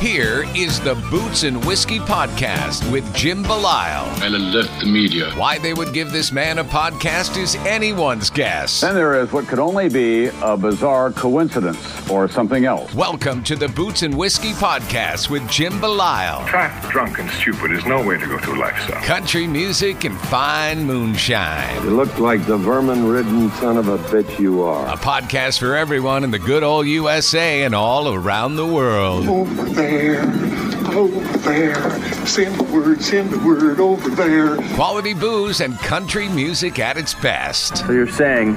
here is the Boots and Whiskey Podcast with Jim Belisle. and alert the media. Why they would give this man a podcast is anyone's guess. Then there is what could only be a bizarre coincidence or something else. Welcome to the Boots and Whiskey Podcast with Jim Belisle. Trapped, drunk, and stupid is no way to go through life, son. Country music and fine moonshine. You look like the vermin ridden son of a bitch you are. A podcast for everyone in the good old USA and all around the world. Oh, Over there, over there. Send the word, send the word over there. Quality booze and country music at its best. So you're saying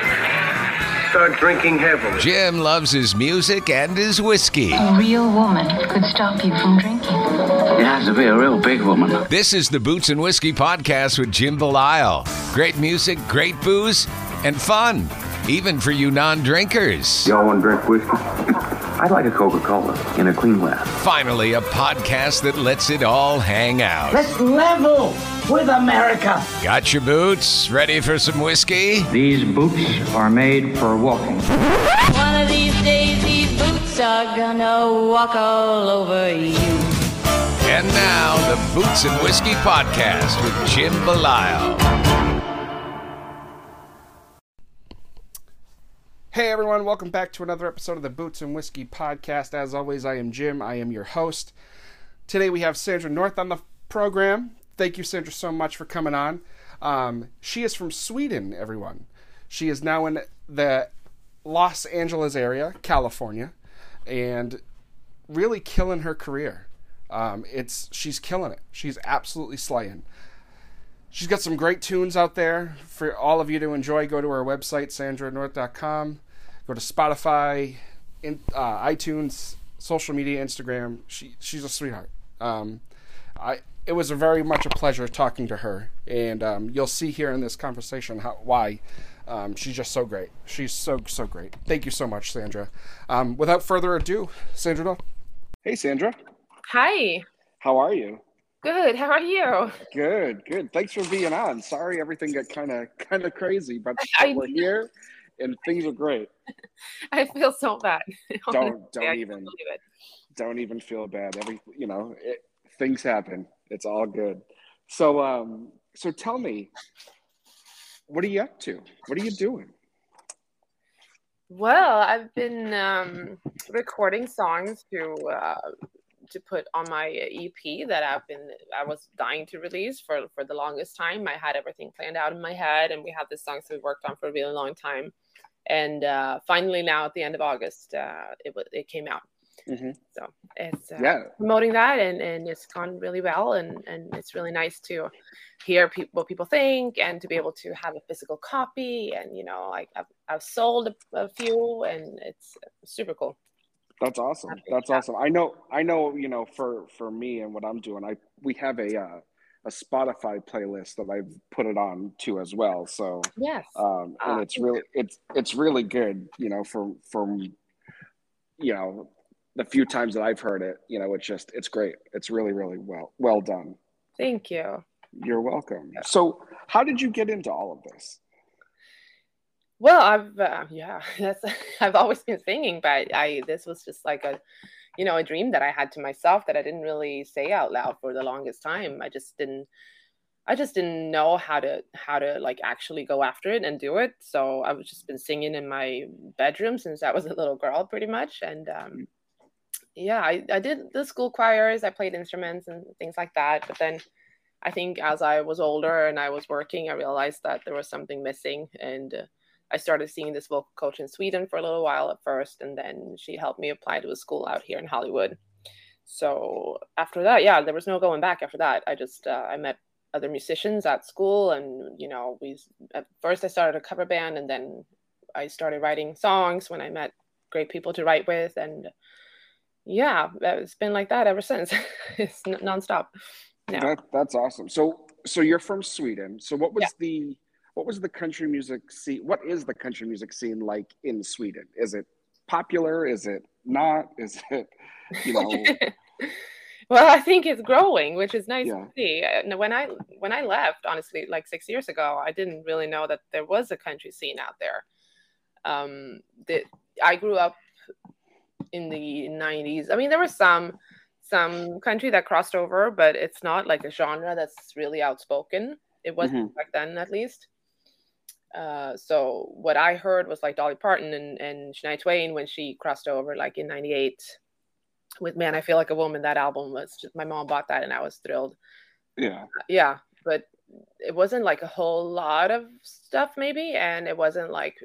start drinking heavily. Jim loves his music and his whiskey. A real woman could stop you from drinking. It has to be a real big woman. This is the Boots and Whiskey Podcast with Jim Belisle. Great music, great booze, and fun, even for you non drinkers. Y'all want to drink whiskey? I'd like a Coca Cola in a clean glass. Finally, a podcast that lets it all hang out. Let's level with America. Got your boots? Ready for some whiskey? These boots are made for walking. One of these days, these boots are gonna walk all over you. And now, the Boots and Whiskey Podcast with Jim Belisle. Hey everyone, welcome back to another episode of the Boots and Whiskey Podcast. As always, I am Jim. I am your host. Today we have Sandra North on the program. Thank you, Sandra, so much for coming on. Um, she is from Sweden, everyone. She is now in the Los Angeles area, California, and really killing her career. Um, it's she's killing it. She's absolutely slaying. She's got some great tunes out there for all of you to enjoy. Go to her website, sandranorth.com. Go to Spotify, in, uh, iTunes, social media, Instagram. She she's a sweetheart. Um, I it was a very much a pleasure talking to her, and um, you'll see here in this conversation how why um, she's just so great. She's so so great. Thank you so much, Sandra. Um, without further ado, Sandra. North. Hey, Sandra. Hi. How are you? Good. How are you? Good, good. Thanks for being on. Sorry everything got kind of kind of crazy, but I we're here and things are great. I feel so bad. Don't Honestly, don't even it. don't even feel bad. Every you know, it, things happen. It's all good. So um so tell me what are you up to? What are you doing? Well, I've been um, recording songs to uh, to put on my EP that I've been I was dying to release for for the longest time. I had everything planned out in my head, and we had the songs we worked on for a really long time. And uh, finally, now at the end of August, uh, it it came out. Mhm. So it's uh, Yeah. promoting that, and, and it's gone really well, and, and it's really nice to hear peop what people think, and to be able to have a physical copy, and you know, like I've, I've sold a, a few, and it's super cool. That's awesome. That's awesome. I know. I know. You know, for for me and what I'm doing, I we have a uh, a Spotify playlist that I've put it on to as well. So Yes. um, and it's really it's it's really good. You know, from from you know the few times that I've heard it, you know, it's just it's great. It's really really well well done. Thank you. You're welcome. So, how did you get into all of this? Well, I've uh, yeah, that's I've always been singing, but I this was just like a you know a dream that I had to myself that I didn't really say out loud for the longest time. I just didn't I just didn't know how to how to like actually go after it and do it. So I've just been singing in my bedroom since I was a little girl, pretty much. And um, yeah, I, I did the school choirs. I played instruments and things like that. But then I think as I was older and I was working, I realized that there was something missing. And uh, I started seeing this vocal coach in Sweden for a little while at first, and then she helped me apply to a school out here in Hollywood. So after that, yeah, there was no going back. After that, I just uh, I met other musicians at school and you know we at first i started a cover band and then i started writing songs when i met great people to write with and yeah it's been like that ever since it's n- nonstop yeah. That, that's awesome so so you're from sweden so what was yeah. the what was the country music scene what is the country music scene like in sweden is it popular is it not is it you know Well, I think it's growing, which is nice yeah. to see. When I when I left, honestly, like six years ago, I didn't really know that there was a country scene out there. Um, that I grew up in the '90s. I mean, there was some some country that crossed over, but it's not like a genre that's really outspoken. It wasn't mm-hmm. back then, at least. Uh, so what I heard was like Dolly Parton and, and Shania Twain when she crossed over, like in '98 with man i feel like a woman that album was just my mom bought that and i was thrilled yeah yeah but it wasn't like a whole lot of stuff maybe and it wasn't like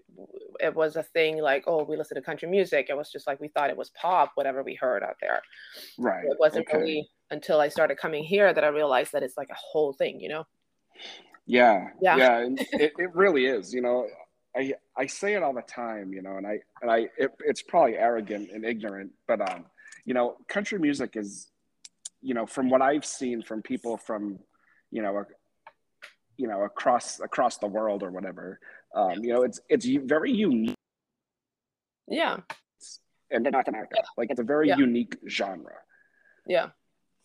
it was a thing like oh we listen to country music. It was just like we thought it was pop whatever we heard out there. Right. It wasn't okay. really until i started coming here that i realized that it's like a whole thing you know? Yeah. Yeah. Yeah it, it really is you know? I i say it all the time you know and i and i it, it's probably arrogant and ignorant but um you know, country music is, you know, from what I've seen from people from, you know, you know, across across the world or whatever, um, you know, it's it's very unique. Yeah. And in North America, like it's a very yeah. unique genre. Yeah.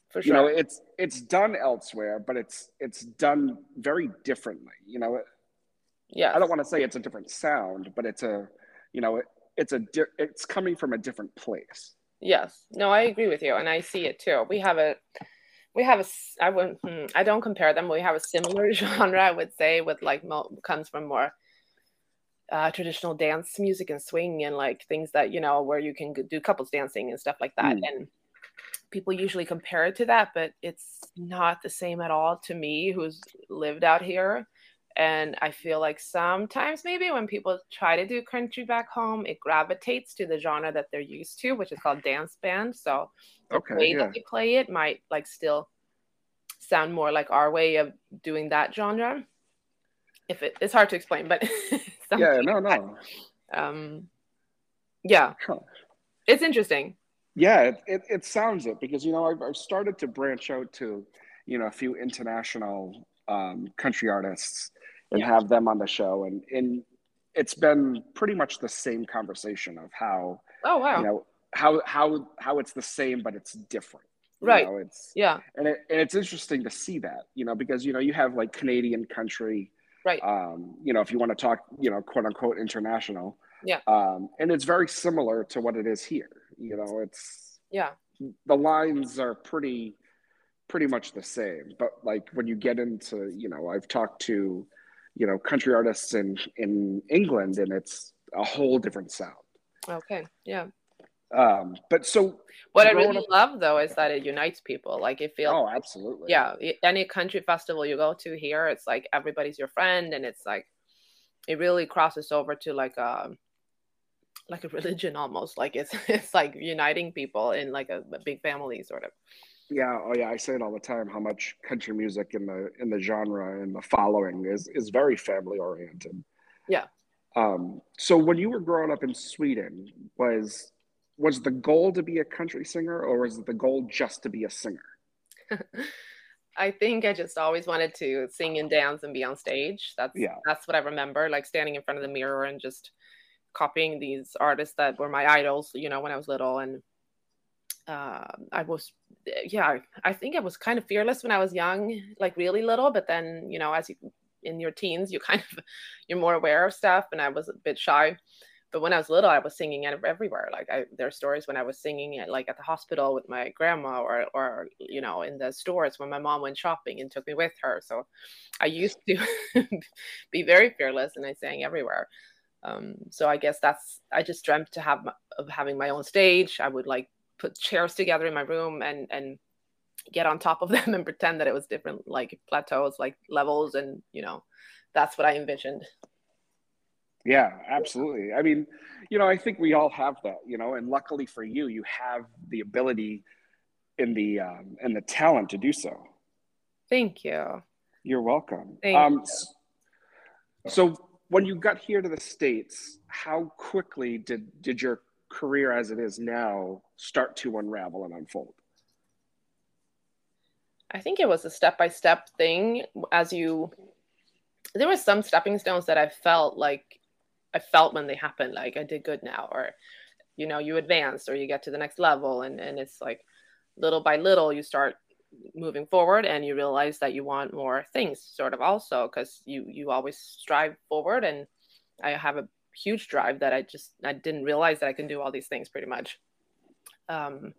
For sure. You know, it's it's done elsewhere, but it's it's done very differently. You know, yeah. I don't want to say it's a different sound, but it's a, you know, it, it's a di- it's coming from a different place. Yes. No, I agree with you, and I see it too. We have a, we have a. I wouldn't. Hmm, I don't compare them. We have a similar genre, I would say, with like comes from more uh, traditional dance music and swing and like things that you know where you can do couples dancing and stuff like that. Mm. And people usually compare it to that, but it's not the same at all to me, who's lived out here and I feel like sometimes maybe when people try to do country back home, it gravitates to the genre that they're used to, which is called dance band. So the okay, way yeah. that they play it might like still sound more like our way of doing that genre. If it, it's hard to explain, but yeah, no, no. Um, yeah, huh. it's interesting. Yeah, it, it, it sounds it because you know I've, I've started to branch out to you know a few international um, country artists and yeah. have them on the show. And and it's been pretty much the same conversation of how oh wow. you know how how how it's the same but it's different. Right. you know, it's yeah. and, it, and it's interesting to see that you know because you know you have like canadian country right. um you know if you want to talk you know quote unquote international yeah. um and it's very similar to what it is here. You know it's yeah. the lines are pretty pretty much the same. But like when you get into you know i've talked to you know country artists in in England, and it's a whole different sound. Okay, yeah. Um, but so what I really up, love though is that it unites people. Like it feels. Oh, absolutely. Yeah, any country festival you go to here, it's like everybody's your friend, and it's like it really crosses over to like a like a religion almost. Like it's it's like uniting people in like a, a big family sort of. Yeah, oh yeah, I say it all the time how much country music in the in the genre and the following is is very family oriented. Yeah. Um, so when you were growing up in Sweden, was was the goal to be a country singer or was the goal just to be a singer? I think I just always wanted to sing and dance and be on stage. That's yeah. that's what I remember, like standing in front of the mirror and just copying these artists that were my idols, you know, when I was little and uh, I was, yeah, I think I was kind of fearless when I was young, like really little. But then, you know, as you in your teens, you kind of you're more aware of stuff, and I was a bit shy. but when I was little, I was singing everywhere. Like I, there are stories when I was singing at like at the hospital with my grandma, or or you know in the stores when my mom went shopping and took me with her. So I used to be very fearless, and I sang everywhere. Um, so I guess that's I just dreamt to have of having my own stage. I would like put chairs together in my room and and get on top of them and pretend that it was different like plateaus, like levels, and you know that's what I envisioned. Yeah, absolutely. I mean, you know, I think we all have that, you know, and luckily for you, you have the ability and the um, and the talent to do so. Thank you. You're welcome. Thank um, you. So when you got here to the states, how quickly did did your career as it is now start to unravel and unfold? I think it was a step by step thing as you there were some stepping stones that I felt like I felt when they happened, like I did good now, or you know, you advance or you get to the next level, and and it's like little by little you start moving forward and you realize that you want more things sort of also because you you always strive forward and i have a huge drive that i just i didn't realize that i can do all these things pretty much. Um,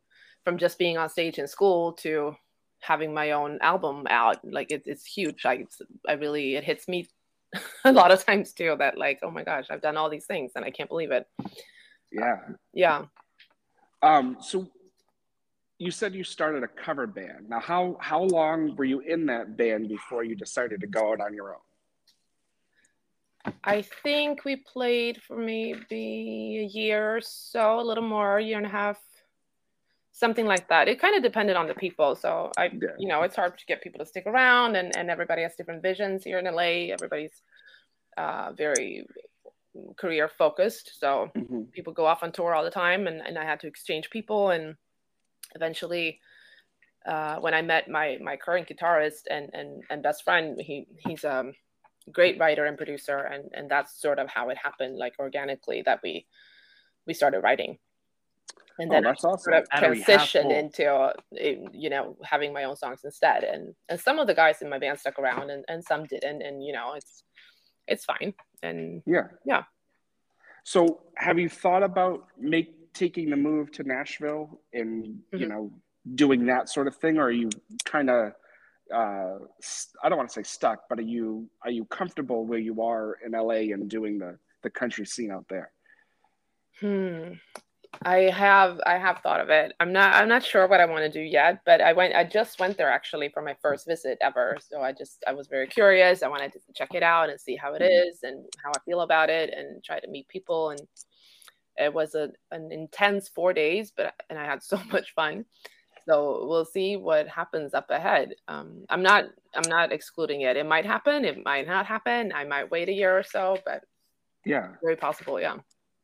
from just being on stage in school to having my own album out like it, it's huge. I, I really it hits me a lot of times too that like oh my gosh i've done all these things and i can't believe it. Yeah. Uh, yeah. Um so you said you started a cover band. Now how how long were you in that band before you decided to go out on your own i think we played for maybe a year or so a little more a year and a half something like that. It kind of depended on the people. So I, yeah. you know, it's hard to get people to stick around, and and everybody has different visions here in LA. Everybody's uh, very career focused, so mm-hmm. people go off on tour all the time, and and I had to exchange people, and eventually. Uh, when I met my my current guitarist and and and best friend, he he's um, great writer and producer, and and that's sort of how it happened, like organically that we we started writing. And oh, then oh, awesome. sort of transitioned into you know having my own songs instead. And and some of the guys in my band stuck around and, and some didn't and you know it's it's fine. And yeah. Yeah. So have you thought about make taking the move to nashville and mm-hmm. you know doing that sort of thing? Or are you kind of uh, I don't want to say stuck, but are you are you comfortable where you are in LA and doing the the country scene out there? Hmm. I have I have thought of it. I'm not I'm not sure what I want to do yet, but I went I just went there actually for my first visit ever. So I just I was very curious. I wanted to check it out and see how it mm-hmm. and how I feel about it and try to meet people and it was a, an intense 4 days, but and I had so much fun. So we'll see what happens up ahead. Um, I'm not I'm not excluding it. It might happen, it might not happen. I might wait a year or so, but yeah. Very possible, yeah.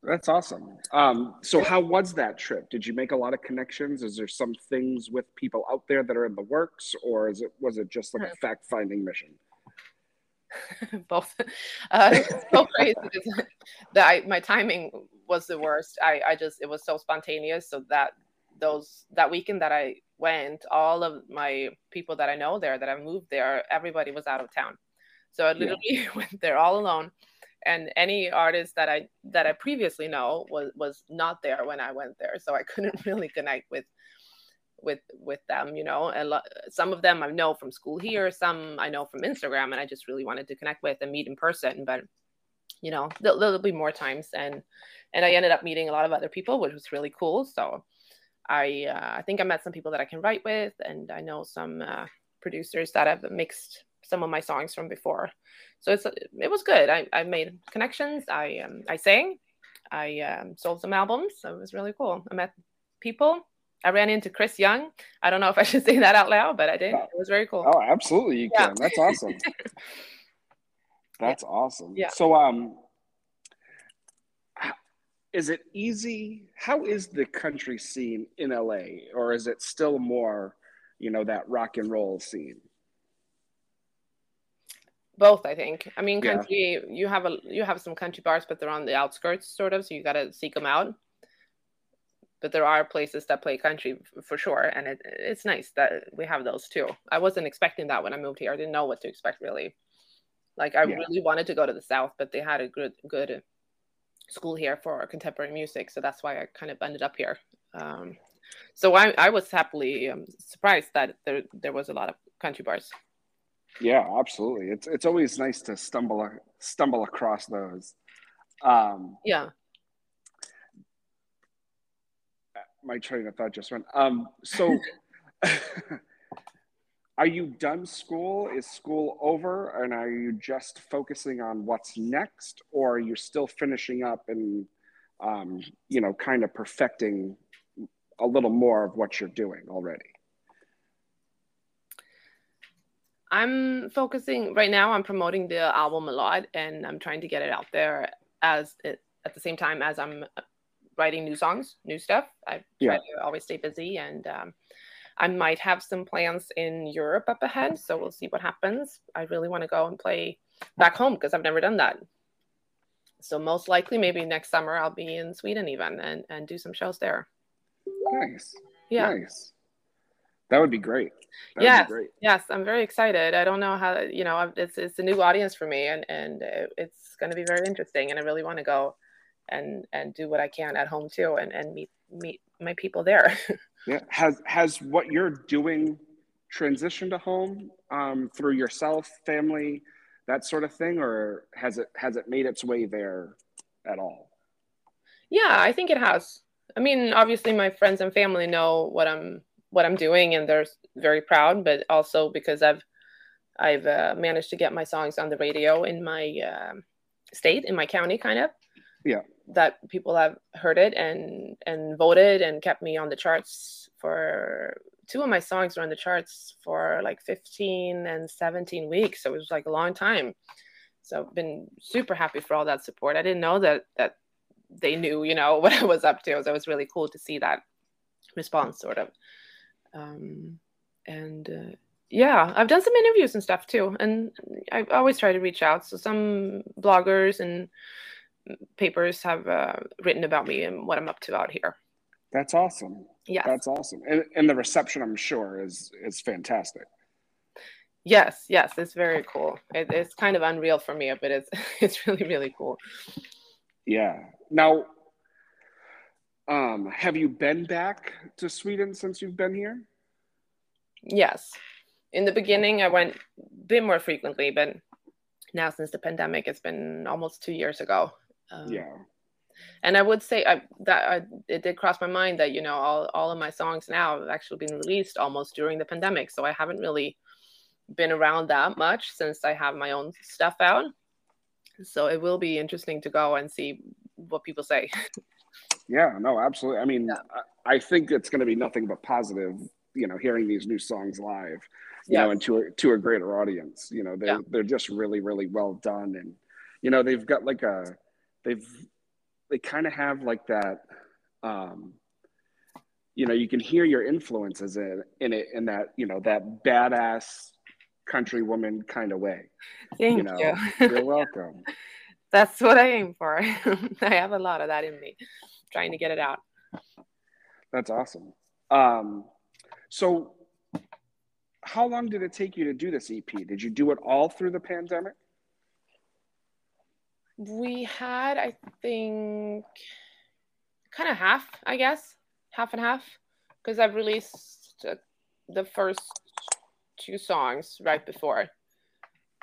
That's awesome. Um, so how was that trip? Did you make a lot of connections? Is there some things with people out there that are in the works, or is it was it just like a fact finding mission? Both. Uh, it's so crazy that I, my timing was the worst. I, I just it was so spontaneous. So that those that weekend that I went, all of my people that I know there that I moved there, everybody was out of town. So I literally yeah. went there all alone. And any artist that I that I previously know was was not there when I went there, so I couldn't really connect with with with them you know? And lo- some of them i know from school here some i know from instagram and i just really wanted to connect with and meet in person. But you know there'll, there'll be more times. And and i ended up meeting a lot of other people which was really cool. So i uh, i think i met some people that i can write with and i know some uh, producers that have mixed some of my songs from before. So it's it was good. I, I made connections. I um, I sang. I um, sold some albums. So it was really cool. I met people. I ran into Chris Young. I don't know if I should say that out loud, but I did. It was very cool. Oh, absolutely, you yeah. can. That's awesome. That's yeah. awesome. Yeah. So, um, is it easy? How is the country scene in LA, or is it still more, you know, that rock and roll scene? both i think i mean country yeah. you have a you have some country bars but they're on the outskirts sort of so you got to seek them out but there are places that play country for sure and it, it's nice that we have those too i wasn't expecting that when i moved here i didn't know what to expect really like i yeah. really wanted to go to the south but they had a good good school here for contemporary music, so that's why I kind of ended up here. Um, so I, I was happily um, surprised that there there was a lot of country bars. Yeah, absolutely. It's it's always nice to stumble stumble across those. Um, yeah. My train of thought just went. Um, so, are you done school? Is school over, and are you just focusing on what's next, or are you still finishing up and, um, you know, kind of perfecting a little more of what you're doing already? I'm focusing right now. I'm promoting the album a lot, and I'm trying to get it out there as it, at the same time as I'm writing new songs, new stuff. I try yeah. to always stay busy, and um, I might have some plans in Europe up ahead. So we'll see what happens. I really want to go and play back home because I've never done that. So most likely, maybe next summer I'll be in Sweden even and and do some shows there. Nice. Yeah. Nice. That would be great. That yes, great. yes, I'm very excited. I don't know how you know it's it's a new audience for me, and and it's going to be very interesting. And I really want to go and and do what I can at home too, and and meet meet my people there. yeah, has has what you're doing transitioned to home um, through yourself, family, that sort of thing, or has it has it made its way there at all? Yeah, I think it has. I mean, obviously, my friends and family know what I'm what I'm doing, and they're very proud. But also because I've I've uh, managed to get my songs on the radio in my uh, state, in my county, kind of. Yeah. That people have heard it and and voted and kept me on the charts for two of my songs were on the charts for like 15 and 17 weeks. So it was like a long time. So I've been super happy for all that support. I didn't know that that they knew, you know, what I was up to. So it was really cool to see that response, sort of. Um, and uh, yeah, I've done some interviews and stuff too, and I always try to reach out. So some bloggers and papers have uh, written about me and what I'm up to out here. That's awesome. Yeah, that's awesome, and, and the reception, I'm sure, is is fantastic. Yes, yes, it's very cool. It, it's kind of unreal for me, but it's it's really really cool. Yeah. Now, um, have you been back to Sweden since you've been here? Yes. In the beginning, I went a bit more frequently, but now since the pandemic, it's been almost two years ago. Um, yeah. And I would say I, that I, it did cross my mind that you know all all of my songs now have actually been released almost during the pandemic, so I haven't really been around that much since I have my own stuff out. So it will be interesting to go and see what people say. yeah, no, absolutely. I mean, yeah. I, I think it's going to be nothing but positive. You know, hearing these new songs live, you yes. know, and to a, to a greater audience. You know, they yeah. they're just really really well done, and you know they've got like a they've they kind of have like that. Um, you know, you can hear your influences in, in it in that you know that badass country woman kind of way. Thank you. Know, you. you're welcome. That's what I aim for. I have a lot of that in me, trying to get it out. That's awesome. Um, so, how long did it take you to do this EP? Did you do it all through the pandemic? We had, I think, kind of half, I guess, half and half, because I've released the first two songs right before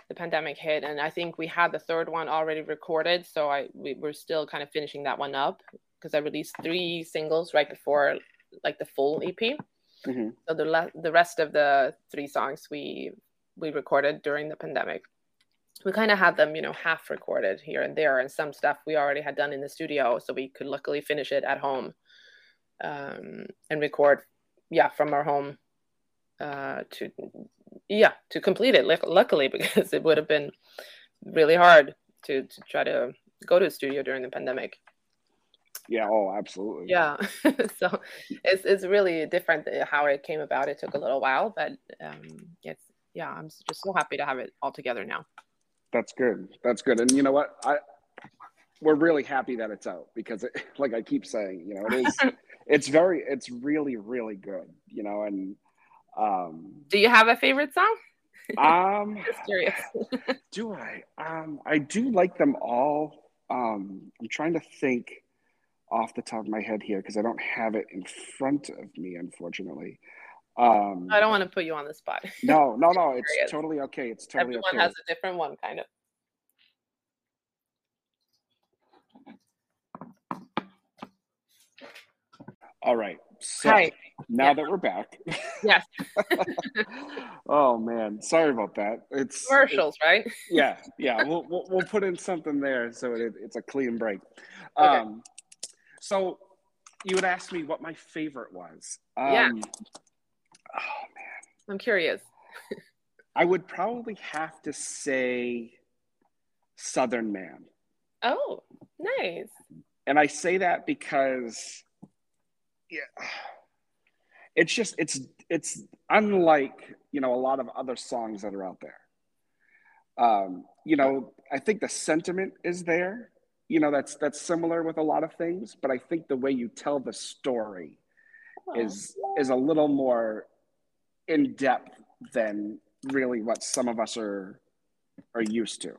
the pandemic hit and i think we had the third one already recorded so i we were still kind of finishing that one up. Because i released three singles right before like the full ep mm-hmm. so the le- the rest of the three songs we we recorded during the pandemic we kind of had them you know half recorded here and there and some stuff we already had done in the studio so we could luckily finish it at home um, and record yeah from our home uh, to yeah to complete it luckily because it would have been really hard to, to try to go to a studio during the pandemic. Yeah oh absolutely. Yeah so it's, it's really different how it came about. It took a little while but um, it's yeah i'm just so happy to have it all together now that's good that's good and you know what i we're really happy that it's out because it, like i keep saying you know it is it's very it's really really good you know and um, do you have a favorite song? Um, Just curious. do I? Um, I do like them all Um, I'm trying to think off the top of my head here because I don't have it in front of me, unfortunately. Um, I don't want to put you on the spot. no, no, no. It's totally okay. It's totally Everyone okay. has a different one, kind of. All right. So Hi. now Yeah. that we're back. Yes. oh man, sorry about that. It's Commercials, right? yeah, yeah. We'll, we'll we'll put in something there so it, it's a clean break. Okay. Um, so you would ask me what my favorite was. Um, Yeah. Oh man, I'm curious. I would probably have to say Southern Man. Oh, nice. And I say that because yeah, it's just it's it's unlike, you know, a lot of other songs that are out there. Um, you know, I think the sentiment is there. You know, that's that's similar with a lot of things, but I think the way you tell the story is is a little more in depth than really what some of us are are used to.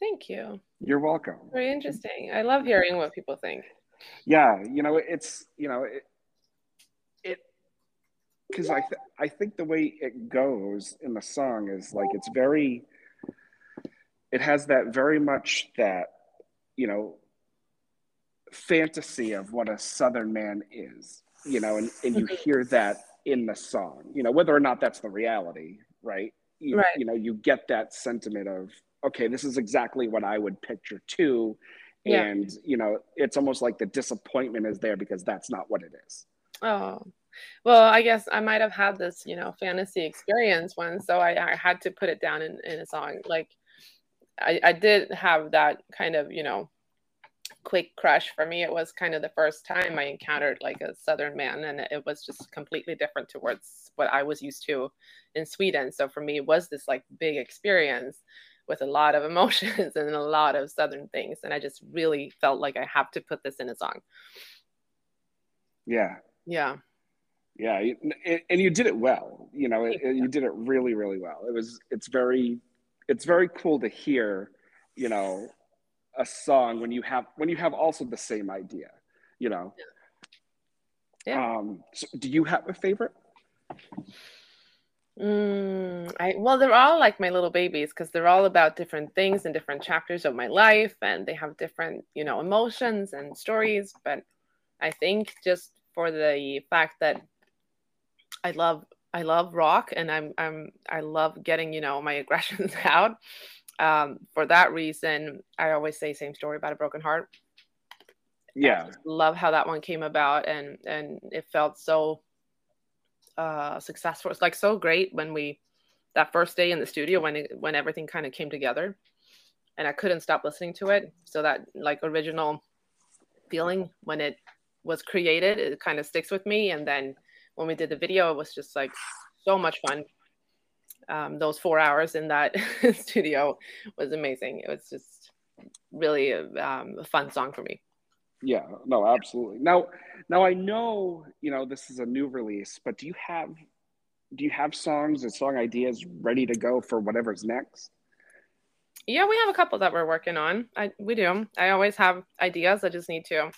Thank you. You're welcome. Very interesting. I love hearing what people think. Yeah, you know, it's you know it it because I th- I think the way it goes in the song is like it's very it has that very much that you know fantasy of what a southern man is you know and, and you mm-hmm. hear that in the song you know whether or not that's the reality right you, Right. you know you get that sentiment of okay this is exactly what i would picture too Yeah. and you know it's almost like the disappointment is there because that's not what it is Oh, well, I guess I might have had this, you know, fantasy experience once, so I, I had to put it down in, in a song. Like, I, I did have that kind of, you know, quick crush for me. It was kind of the first time I encountered like a Southern man, and it was just completely different towards what I was used to in Sweden. So for me, it was this like big experience with a lot of emotions and a lot of Southern things, and I just really felt like I have to put this in a song. yeah Yeah. yeah and- you did it well you know it, you did it really really well it was it's very it's very cool to hear you know a song when you have when you have also the same idea you know Yeah. um so do you have a favorite Mm, I well, they're all like my little babies because they're all about different things and different chapters of my life, and they have different, you know, emotions and stories. But I think just for the fact that I love I love rock and I'm I'm I love getting, you know, my aggressions out. Um, for that reason, I always say same story about a broken heart. yeah Love how that one came about and and it felt so uh successful. It's like so great when we that first day in the studio when it, when everything kind of came together and I couldn't stop listening to it. So that like original feeling when it was created, it kind of sticks with me. And then when we did the video, it was just like so much fun. Um, those four hours in that studio was amazing. It was just really um, a fun song for me. yeah no absolutely now now i know you know this is a new release but do you have do you have songs and song ideas ready to go for whatever's next Yeah, we have a couple that we're working on. I we do. I always have ideas. I just need to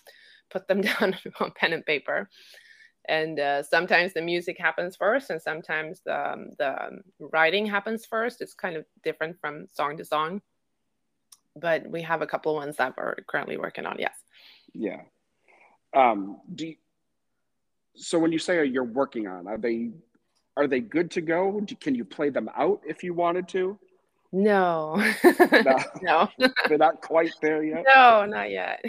put them down on pen and paper. And uh, sometimes the music happens first, and sometimes the um, the um, writing happens first. It's kind of different from song to song. But we have a couple ones that we're currently working on. Yes. Yeah. Um, do you, so when you say you're working on, are they are they good to go? Do, can you play them out if you wanted to? No. No, no. they're not quite there yet. no, not yet.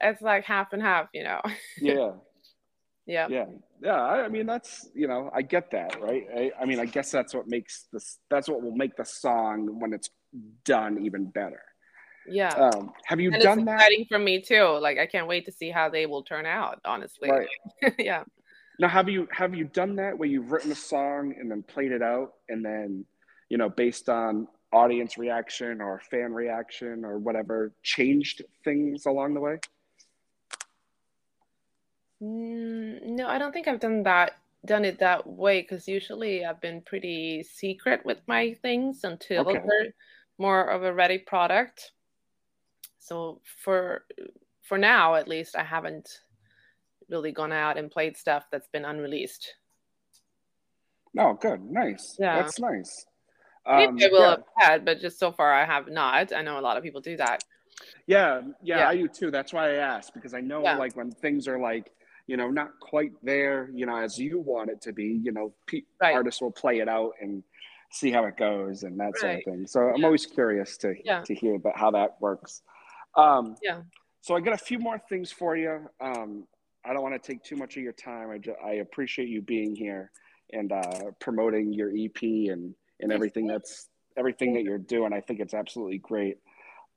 it's like half and half, you know. Yeah, yeah. yeah, yeah. I, I mean, that's you know, I get that, right? I, I mean, I guess that's what makes this. That's what will make the song when it's done even better. Yeah. Um, have you and done it's that? exciting for me too. Like I can't wait to see how they will turn out. Honestly, Right. yeah. Now, have you have you done that where you've written a song and then played it out, and then you know, based on audience reaction or fan reaction or whatever, changed things along the way? Mm, no, I don't think I've done that. Done it that way because usually I've been pretty secret with my things until Okay. they're more of a ready product. so for for now at least I haven't really gone out and played stuff that's been unreleased. Oh, good, nice. Yeah. that's nice. Maybe Um, I will yeah. have had, but just so far I have not. I know a lot of people do that. Yeah, yeah, Yeah. I do too. That's why I asked because I know Yeah. like when things are like, you know, not quite there, you know, as you want it to be, you know, pe- Right. artists will play it out and see how it goes and that sort of thing. So I'm always curious to Yeah. to hear about how that works. Um, Yeah. so I got a few more things for you. Um, I don't want to take too much of your time. I, ju- I appreciate you being here and uh, promoting your EP and and everything that's everything that you're doing. I think it's absolutely great.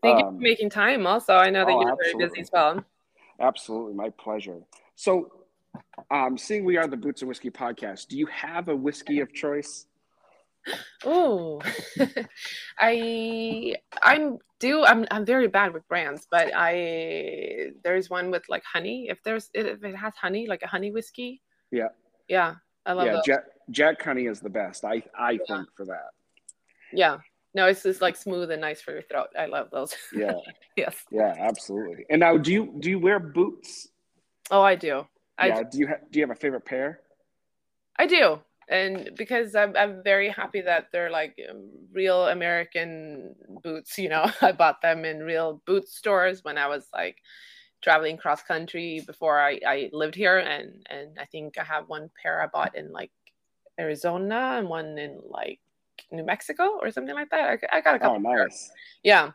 Thank you Um, for making time also. I know that oh, you're very busy as well. Absolutely, my pleasure. So, um, seeing we are the Boots and Whiskey podcast, do you have a whiskey of choice? Oh, I I'm do I'm I'm very bad with brands, but I there's one with like honey. If there's if it has honey, like a honey whiskey, Yeah, yeah, I love yeah. Jack Jack Honey is the best. I I think for that. Yeah, no, it's just like smooth and nice for your throat. I love those. Yeah, yes. yeah, absolutely. And now, do you do you wear boots? Oh, I do. I yeah. Do you ha- do you have a favorite pair? I do. And because I'm, I'm very happy that they're like um, real American boots, you know, I bought them in real boot stores when I was like traveling cross country before I, I lived here. And, and I think I have one pair I bought in like Arizona and one in like New Mexico or something like that. I, I got a couple. Oh, nice. Yeah.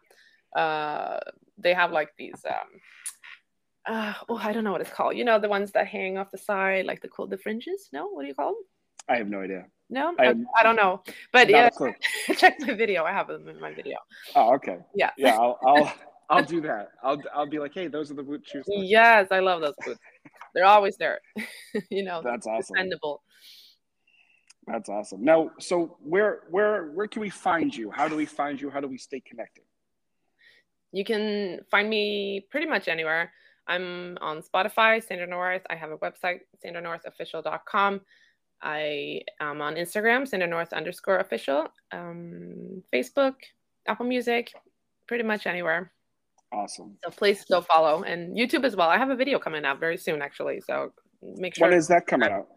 Uh, they have like these, um, uh, oh, I don't know what it's called. You know, the ones that hang off the side, like the cool, the fringes. No, what do you call them? I have no idea. No, I I, don't know. But yeah, check my video. I have them in my video. Oh, okay. Yeah. Yeah, I'll I'll, I'll do that. I'll I'll be like, hey, those are the boot shoes. Yes, I love those boots. They're always there. you know, That's awesome. dependable. That's awesome. Now, so where where where can we find you? How do we find you? How do we stay connected? You can find me pretty much anywhere. I'm on Spotify, Sandra North. I have a website, sandranorthofficial.com. I am on Instagram, Sandra North underscore official, um, Facebook, Apple Music, pretty much anywhere. Awesome. So please go follow and YouTube as well. I have a video coming out very soon, actually. So make sure. When is that coming out?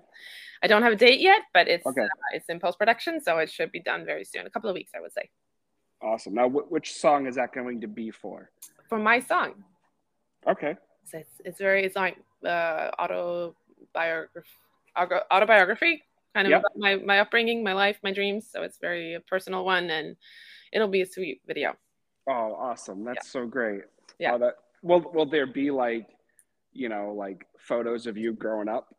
I don't have a date yet, but it's Okay. uh, it's in post production, so it should be done very soon. A couple of weeks, I would say. Awesome. Now, wh- which song is that going to be for? For my song, Okay. So it's it's very it's like uh, autobiography, autobiography, kind of Yep. my my upbringing, my life, my dreams. So it's very a personal one, and it'll be a sweet video. Oh, awesome. That's so great. Yeah. Oh, that will will there be like, you know, like photos of you growing up?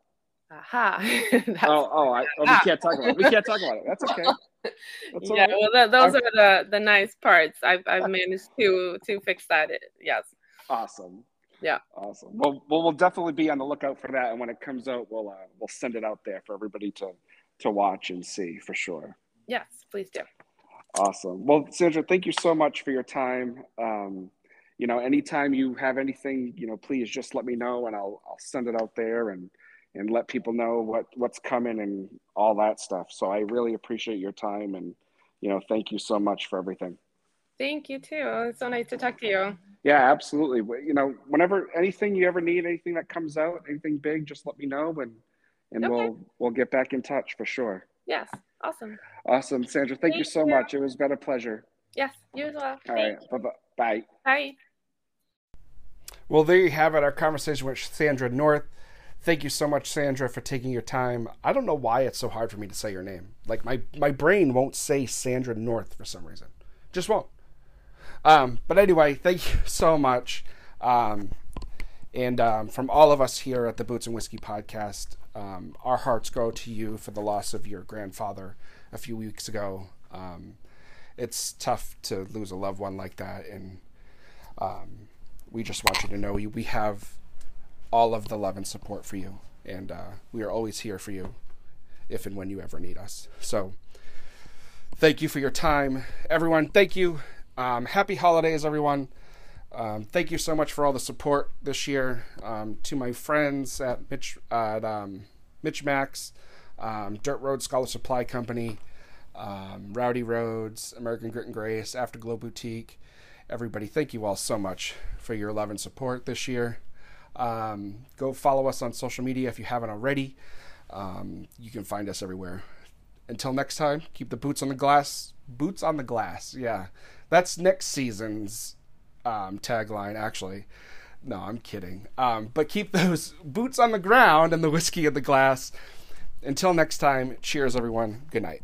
Aha. Oh, oh, I, oh, we can't talk about it. We can't talk about it. That's okay. That's yeah, right. well, th- those are the the nice parts. I've I've managed to to fix that. Yes. Awesome. Yeah. Awesome. Well, well, we'll definitely be on the lookout for that, and when it comes out, we'll uh, we'll send it out there for everybody to to watch and see for sure. Yes, please do. Awesome. Well, Sandra, thank you so much for your time. Um, you know, anytime you have anything, you know, please just let me know, and I'll I'll send it out there and and let people know what what's coming and all that stuff. So I really appreciate your time, and you know, thank you so much for everything. Thank you too. Oh, it's so nice to talk to you. Yeah, absolutely. You know, whenever anything you ever need, anything that comes out, anything big, just let me know, and and Okay. we'll we'll get back in touch for sure. Yes. Awesome. Awesome, Sandra. Thank, you so you. much. It was been a pleasure. Yes. You as well. All right. Bye bye. Bye. Bye. Well, there you have it, our conversation with Sandra North. Thank you so much, Sandra, for taking your time. I don't know why it's so hard for me to say your name. Like my my brain won't say Sandra North for some reason. Just won't. Um, but anyway, thank you so much. Um, and um, from all of us here at the Boots and Whiskey podcast, um, our hearts go to you for the loss of your grandfather a few weeks ago. Um, it's tough to lose a loved one like that, and um, we just want you to know we, have all of the love and support for you, and uh, we are always here for you if and when you ever need us. So, thank you for your time, everyone. Thank you. Um, happy holidays, everyone. Um, thank you so much for all the support this year. Um, to my friends at Mitch at um, Mitch Max, um, Dirt Road Scholar Supply Company, um, Rowdy Roads, American Grit and Grace, Afterglow Boutique, everybody, thank you all so much for your love and support this year. Um, go follow us on social media if you haven't already. You can find us everywhere. Until next time, keep the boots on the glass. Boots on the glass. Yeah, that's next season's um, tagline. Actually, no, I'm kidding. Um, but keep those boots on the ground and the whiskey in the glass. Until next time, cheers, everyone. Good night.